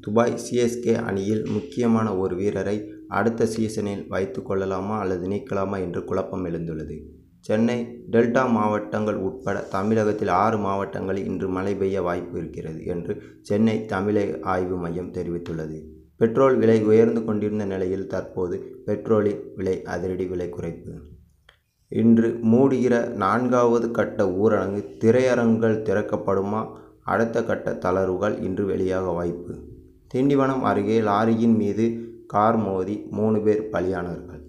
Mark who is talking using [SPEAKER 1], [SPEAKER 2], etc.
[SPEAKER 1] Dubai CSK அணியில் முக்கியமான ஒரு வீரரை அடுத்த சீசனில் வைத்துக் கொள்ளலாமா அல்லது நீக்கலாமா என்று குழப்பம் எழுந்துள்ளது. சென்னை டெல்டா மாவட்டங்கள் உட்பட தமிழகத்தில் ஆறு மாவட்டங்களில் இன்று மழை பெய்ய வாய்ப்பு இருக்கிறது என்று சென்னை தமிழக ஆய்வு மையம் தெரிவித்துள்ளது. பெட்ரோல் விலை உயர்ந்து கொண்டிருந்த நிலையில் தற்போது பெட்ரோலின் விலை அதிரடி விலை குறைப்பு. இன்று மூடுகிற நான்காவது கட்ட ஊரடங்கு திரையரங்குகள் திறக்கப்படுமா அடுத்த கட்ட தளர்வுகள் இன்று வெளியாக வாய்ப்பு. திண்டிவனம் அருகே லாரியின் மீது கார் மோதி மூணு பேர் பலியானார்கள்.